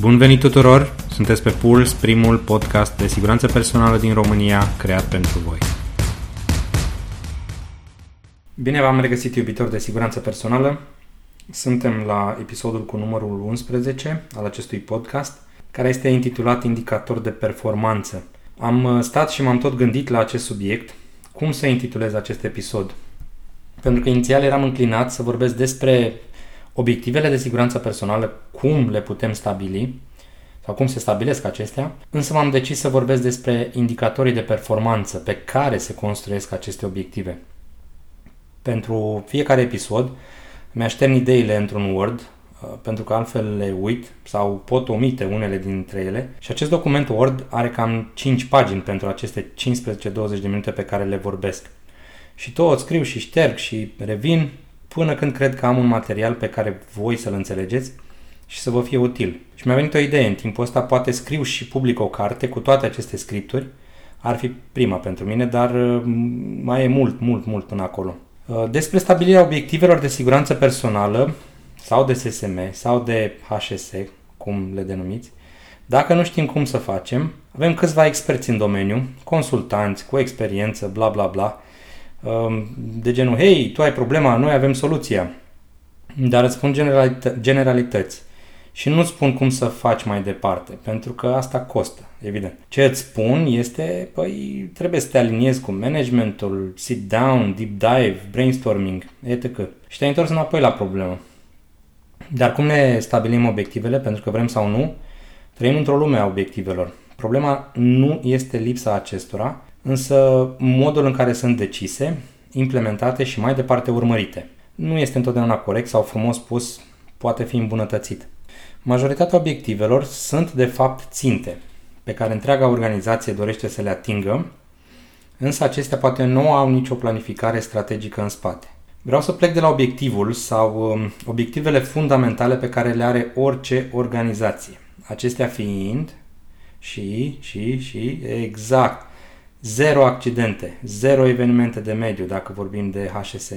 Bun venit tuturor! Sunteți pe Puls, primul podcast de siguranță personală din România creat pentru voi. Bine v-am regăsit, iubitori de siguranță personală. Suntem la episodul cu numărul 11 al acestui podcast, care este intitulat Indicator de performanță. Am uh, stat și m-am tot gândit la acest subiect, cum să intitulez acest episod. Pentru că inițial eram înclinat să vorbesc despre obiectivele de siguranță personală, cum le putem stabili sau cum se stabilesc acestea, însă m-am decis să vorbesc despre indicatorii de performanță pe care se construiesc aceste obiective. Pentru fiecare episod mi-aștern ideile într-un Word, uh, pentru că altfel le uit sau pot omite unele dintre ele și acest document Word are cam 5 pagini pentru aceste 15-20 de minute pe care le vorbesc. Și tot scriu și șterg și revin până când cred că am un material pe care voi să-l înțelegeți și să vă fie util. Și mi-a venit o idee, în timpul ăsta poate scriu și public o carte cu toate aceste scripturi, ar fi prima pentru mine, dar uh, mai e mult, mult, mult până acolo. Uh, despre stabilirea obiectivelor de siguranță personală sau de SSM sau de HSS, cum le denumiți, dacă nu știm cum să facem, avem câțiva experți în domeniu, consultanți cu experiență, bla bla bla, um, de genul, hei, tu ai problema, noi avem soluția. Dar îți spun generalită- generalități și nu spun cum să faci mai departe, pentru că asta costă, evident. Ce îți spun este, păi, trebuie să te aliniezi cu managementul, sit down, deep dive, brainstorming, etc. Și te-ai întors înapoi la problemă. Dar cum ne stabilim obiectivele, pentru că vrem sau nu, trăim într-o lume a obiectivelor. Problema nu este lipsa acestora, însă modul în care sunt decise, implementate și mai departe urmărite. Nu este întotdeauna corect sau frumos spus, poate fi îmbunătățit. Majoritatea obiectivelor sunt de fapt ținte, pe care întreaga organizație dorește să le atingă, însă acestea poate nu au nicio planificare strategică în spate. Vreau să plec de la obiectivul sau um, obiectivele fundamentale pe care le are orice organizație. Acestea fiind și, și, și, exact, zero accidente, zero evenimente de mediu, dacă vorbim de HSS,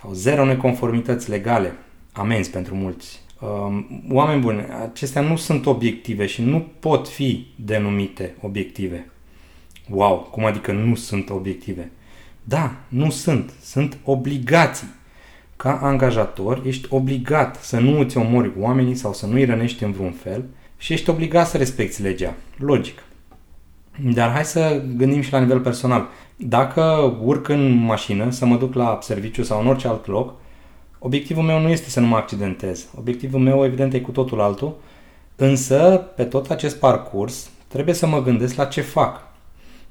sau zero neconformități legale, amenzi pentru mulți, Um, oameni buni, acestea nu sunt obiective și nu pot fi denumite obiective. Wow, cum adică nu sunt obiective? Da, nu sunt. Sunt obligații. Ca angajator, ești obligat să nu îți omori oamenii sau să nu îi rănești în vreun fel și ești obligat să respecti legea. Logic. Dar hai să gândim și la nivel personal. Dacă urc în mașină să mă duc la serviciu sau în orice alt loc, Obiectivul meu nu este să nu mă accidentez. Obiectivul meu, evident, e cu totul altul. Însă, pe tot acest parcurs, trebuie să mă gândesc la ce fac.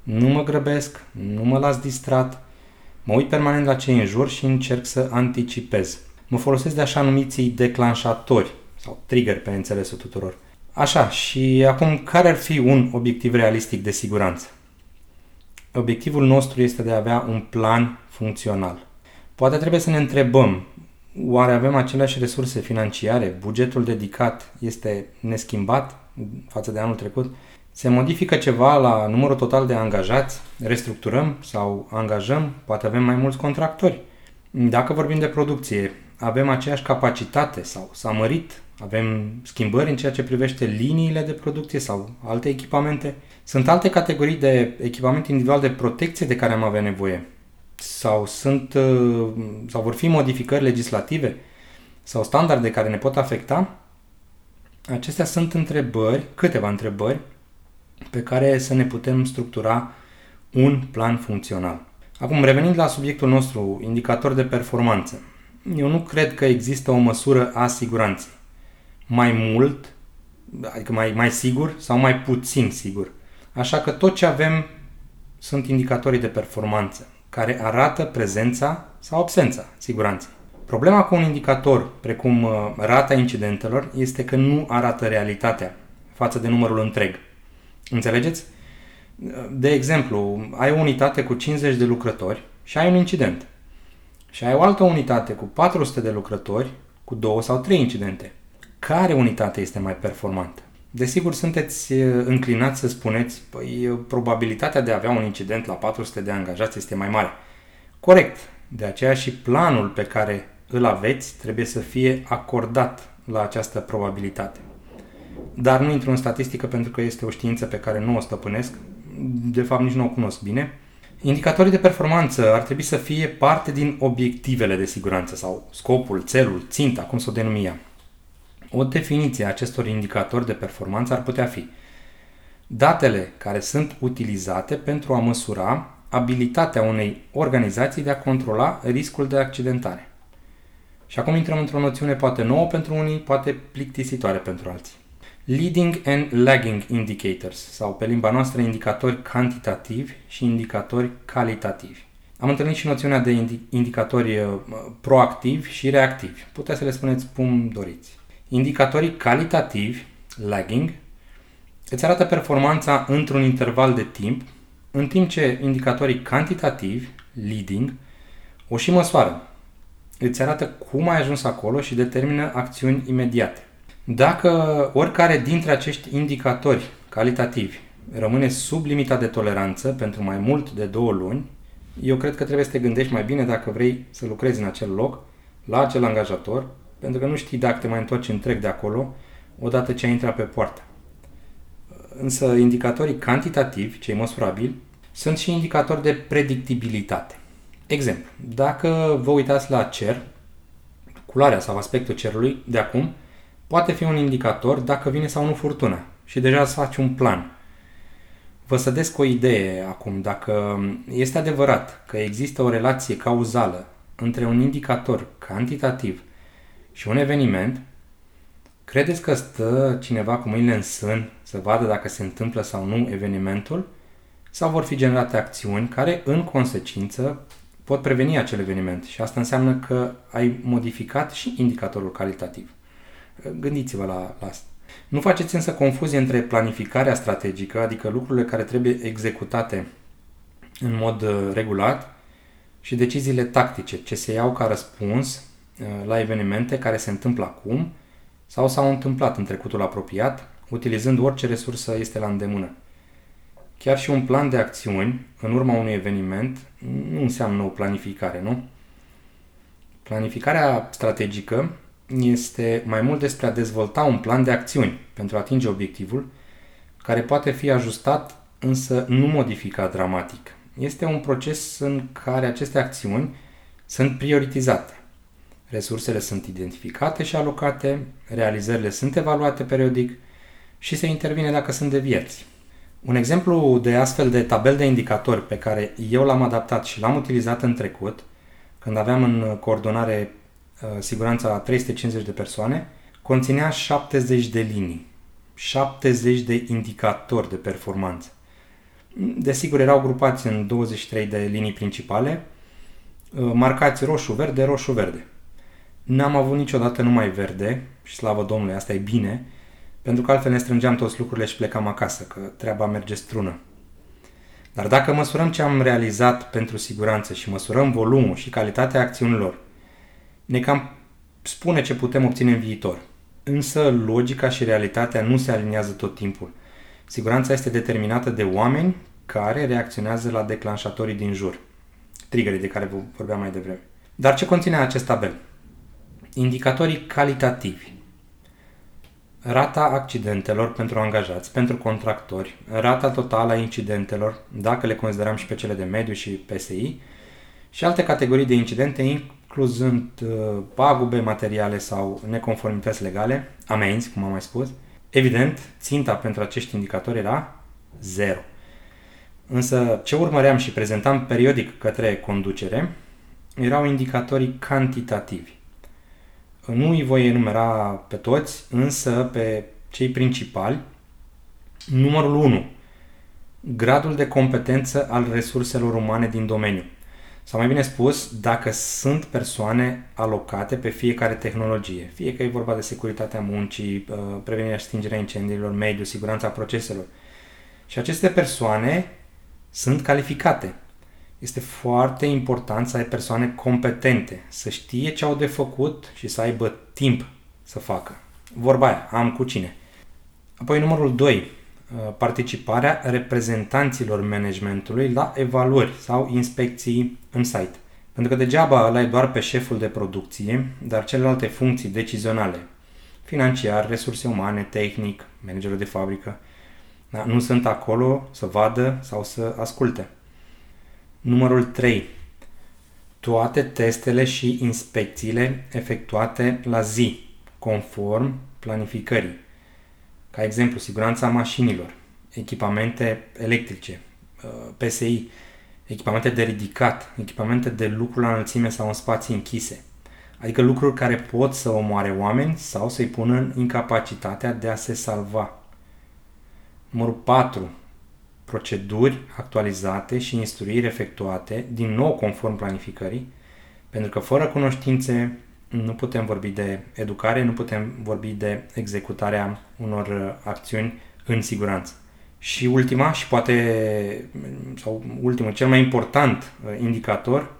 Nu mă grăbesc, nu mă las distrat, mă uit permanent la ce e în jur și încerc să anticipez. Mă folosesc de așa numiții declanșatori sau trigger pe înțelesul tuturor. Așa, și acum care ar fi un obiectiv realistic de siguranță? Obiectivul nostru este de a avea un plan funcțional. Poate trebuie să ne întrebăm Oare avem aceleași resurse financiare? Bugetul dedicat este neschimbat față de anul trecut? Se modifică ceva la numărul total de angajați? Restructurăm sau angajăm? Poate avem mai mulți contractori. Dacă vorbim de producție, avem aceeași capacitate sau s-a mărit? Avem schimbări în ceea ce privește liniile de producție sau alte echipamente? Sunt alte categorii de echipament individual de protecție de care am avea nevoie sau sunt uh, sau vor fi modificări legislative sau standarde care ne pot afecta, acestea sunt întrebări, câteva întrebări pe care să ne putem structura un plan funcțional. Acum, revenind la subiectul nostru, indicator de performanță. Eu nu cred că există o măsură a siguranței. Mai mult, adică mai, mai sigur sau mai puțin sigur. Așa că tot ce avem sunt indicatorii de performanță care arată prezența sau absența siguranței. Problema cu un indicator, precum uh, rata incidentelor, este că nu arată realitatea față de numărul întreg. Înțelegeți? De exemplu, ai o unitate cu 50 de lucrători și ai un incident. Și ai o altă unitate cu 400 de lucrători cu 2 sau 3 incidente. Care unitate este mai performantă? Desigur, sunteți înclinați să spuneți, păi, probabilitatea de a avea un incident la 400 de angajați este mai mare. Corect. De aceea și planul pe care îl aveți trebuie să fie acordat la această probabilitate. dar nu intru în statistică pentru că este o știință pe care nu o stăpânesc, de fapt nici nu o cunosc bine. Indicatorii de performanță ar trebui să fie parte din obiectivele de siguranță sau scopul, țelul, ținta, cum să o denumia. O definiție a acestor indicatori de performanță ar putea fi datele care sunt utilizate pentru a măsura abilitatea unei organizații de a controla riscul de accidentare. Și acum intrăm într-o noțiune poate nouă pentru unii, poate plictisitoare pentru alții. Leading and lagging indicators, sau pe limba noastră indicatori cantitativi și indicatori calitativi. Am întâlnit și noțiunea de indicatori uh, proactivi și reactivi. Puteți să le spuneți cum doriți. Indicatorii calitativi, lagging, îți arată performanța într-un interval de timp, în timp ce indicatorii cantitativi, leading, o și măsoară. Îți arată cum ai ajuns acolo și determină acțiuni imediate. Dacă oricare dintre acești indicatori calitativi rămâne sub limita de toleranță pentru mai mult de două luni, eu cred că trebuie să te gândești mai bine dacă vrei să lucrezi în acel loc, la acel angajator, pentru că nu știi dacă te mai întorci întreg de acolo odată ce ai intrat pe poartă. Însă indicatorii cantitativi, cei măsurabili, sunt și indicatori de predictibilitate. Exemplu, dacă vă uitați la cer, culoarea sau aspectul cerului de acum poate fi un indicator dacă vine sau nu furtuna și deja îți faci un plan. Vă sădesc o idee acum. Dacă este adevărat că există o relație cauzală între un indicator cantitativ și un eveniment, credeți că stă cineva cu mâinile în sân să vadă dacă se întâmplă sau nu evenimentul? Sau vor fi generate acțiuni care, în consecință, pot preveni acel eveniment și asta înseamnă că ai modificat și indicatorul calitativ. Gândiți-vă la, la asta. Nu faceți însă confuzie între planificarea strategică, adică lucrurile care trebuie executate în mod uh, regulat, și deciziile tactice, ce se iau ca răspuns uh, la evenimente care se întâmplă acum sau s-au întâmplat în trecutul apropiat, utilizând orice resursă este la îndemână. Chiar și un plan de acțiuni în urma unui eveniment nu înseamnă o planificare, nu? Planificarea strategică este mai mult despre a dezvolta un plan de acțiuni pentru a atinge obiectivul, care poate fi ajustat, însă nu modificat dramatic. Este un proces în care aceste acțiuni sunt prioritizate. Resursele sunt identificate și alocate, realizările sunt evaluate periodic și se intervine dacă sunt deviați. Un exemplu de astfel de tabel de indicatori pe care eu l-am adaptat și l-am utilizat în trecut, când aveam în coordonare uh, siguranța 350 de persoane, conținea 70 de linii, 70 de indicatori de performanță. Desigur, erau grupați în 23 de linii principale, uh, marcați roșu-verde, roșu-verde. N-am avut niciodată numai verde și slavă Domnului, asta e bine, pentru că altfel ne strângeam toți lucrurile și plecam acasă, că treaba merge strună. Dar dacă măsurăm ce am realizat pentru siguranță și măsurăm volumul și calitatea acțiunilor, ne cam spune ce putem obține în viitor. Însă logica și realitatea nu se aliniază tot timpul. Siguranța este determinată de oameni care reacționează la declanșatorii din jur, triggerii de care vorbeam mai devreme. Dar ce conține acest tabel? Indicatorii calitativi rata accidentelor pentru angajați, pentru contractori, rata totală a incidentelor, dacă le considerăm și pe cele de mediu și PSI, și alte categorii de incidente, incluzând uh, pagube materiale sau neconformități legale, amenzi, cum am mai spus. Evident, ținta pentru acești indicatori era 0. Însă ce urmăream și prezentam periodic către conducere erau indicatorii cantitativi. Nu îi voi enumera pe toți, însă pe cei principali. Numărul 1. Gradul de competență al resurselor umane din domeniu. Sau mai bine spus, dacă sunt persoane alocate pe fiecare tehnologie, fie că e vorba de securitatea muncii, uh, prevenirea și stingerea incendiilor, mediu, siguranța proceselor. Și aceste persoane sunt calificate. Este foarte important să ai persoane competente, să știe ce au de făcut și să aibă timp să facă. Vorba aia, am cu cine. Apoi numărul 2, uh, participarea reprezentanților managementului la evaluări sau inspecții în site. Pentru că degeaba îl ai doar pe șeful de producție, dar celelalte funcții decizionale, financiar, resurse umane, tehnic, managerul de fabrică, da? nu sunt acolo să vadă sau să asculte. Numărul 3. Toate testele și inspecțiile efectuate la zi, conform planificării. Ca exemplu, siguranța mașinilor, echipamente electrice, uh, PSI, echipamente de ridicat, echipamente de lucru la înălțime sau în spații închise. Adică lucruri care pot să omoare oameni sau să-i pună în incapacitatea de a se salva. Numărul 4. Proceduri actualizate și instruiri efectuate, din nou conform planificării, pentru că fără cunoștințe nu putem vorbi de educare, nu putem vorbi de executarea unor uh, acțiuni în siguranță. Și ultima, și poate, sau ultimul, cel mai important uh, indicator,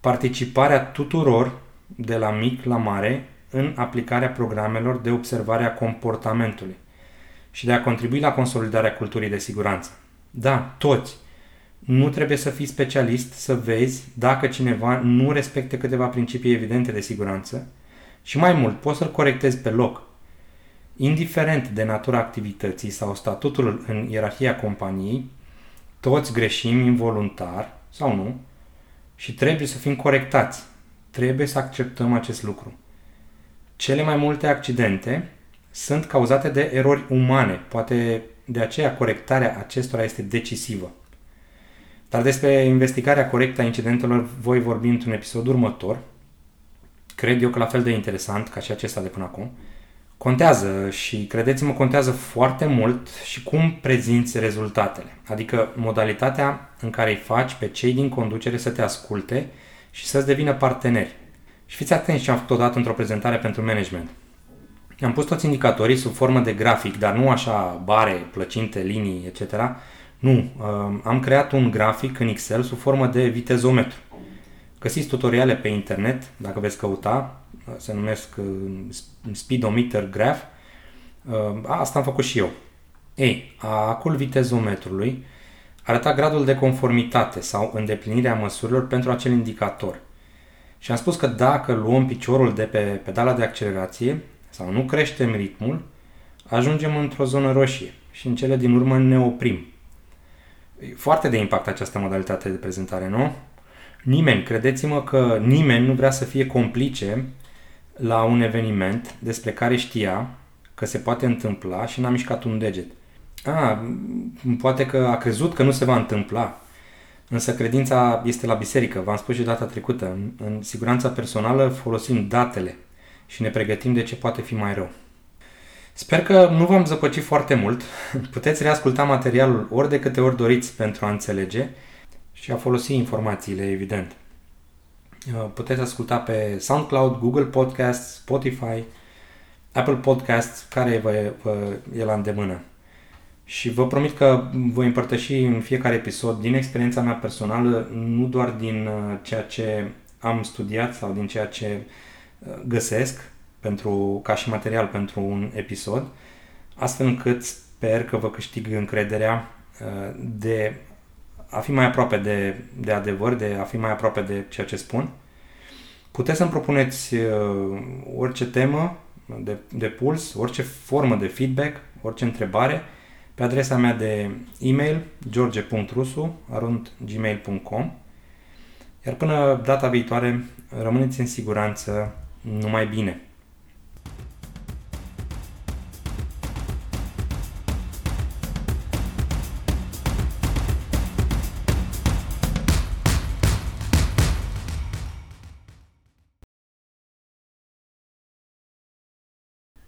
participarea tuturor, de la mic la mare, în aplicarea programelor de observare a comportamentului și de a contribui la consolidarea culturii de siguranță. Da, toți. Nu trebuie să fii specialist să vezi dacă cineva nu respectă câteva principii evidente de siguranță și mai mult, poți să-l corectezi pe loc. Indiferent de natura activității sau statutul în ierarhia companiei, toți greșim involuntar sau nu și trebuie să fim corectați. Trebuie să acceptăm acest lucru. Cele mai multe accidente sunt cauzate de erori umane, poate de aceea corectarea acestora este decisivă. Dar despre investigarea corectă a incidentelor voi vorbi într-un episod următor. Cred eu că la fel de interesant ca și acesta de până acum. Contează și, credeți-mă, contează foarte mult și cum prezinți rezultatele. Adică modalitatea în care îi faci pe cei din conducere să te asculte și să-ți devină parteneri. Și fiți atenți ce am făcut odată într-o prezentare pentru management. Am pus toți indicatorii sub formă de grafic, dar nu așa bare, plăcinte, linii, etc. Nu, uh, am creat un grafic în Excel sub formă de vitezometru. Găsiți tutoriale pe internet, dacă veți căuta, uh, se numesc uh, speedometer graph. Asta am făcut și eu. Ei, acul vitezometrului arăta gradul de conformitate sau îndeplinirea măsurilor pentru acel indicator. Și am spus că dacă luăm piciorul de pe pedala de accelerație sau nu creștem ritmul, ajungem într-o zonă roșie și în cele din urmă ne oprim. E foarte de impact această modalitate de prezentare, nu? Nimeni, credeți-mă că nimeni nu vrea să fie complice la un eveniment despre care știa că se poate întâmpla și n-a mișcat un deget. A, poate că a crezut că nu se va întâmpla, însă credința este la biserică. V-am spus și data trecută, în, în siguranța personală folosim datele și ne pregătim de ce poate fi mai rău. Sper că nu v-am zăpăcit foarte mult. Puteți reasculta materialul ori de câte ori doriți pentru a înțelege și a folosi informațiile, evident. Uh, puteți asculta pe SoundCloud, Google Podcasts, Spotify, Apple Podcasts, care vă, vă e la îndemână. Și vă promit că voi împărtăși în fiecare episod din experiența mea personală, nu doar din uh, ceea ce am studiat sau din ceea ce uh, găsesc, pentru, ca și material pentru un episod, astfel încât sper că vă câștig încrederea uh, de a fi mai aproape de, de adevăr, de a fi mai aproape de ceea ce spun. Puteți să-mi propuneți uh, orice temă de, de puls, orice formă de feedback, orice întrebare pe adresa mea de e-mail george.rusu.gmail.com Iar până data viitoare, rămâneți în siguranță numai bine!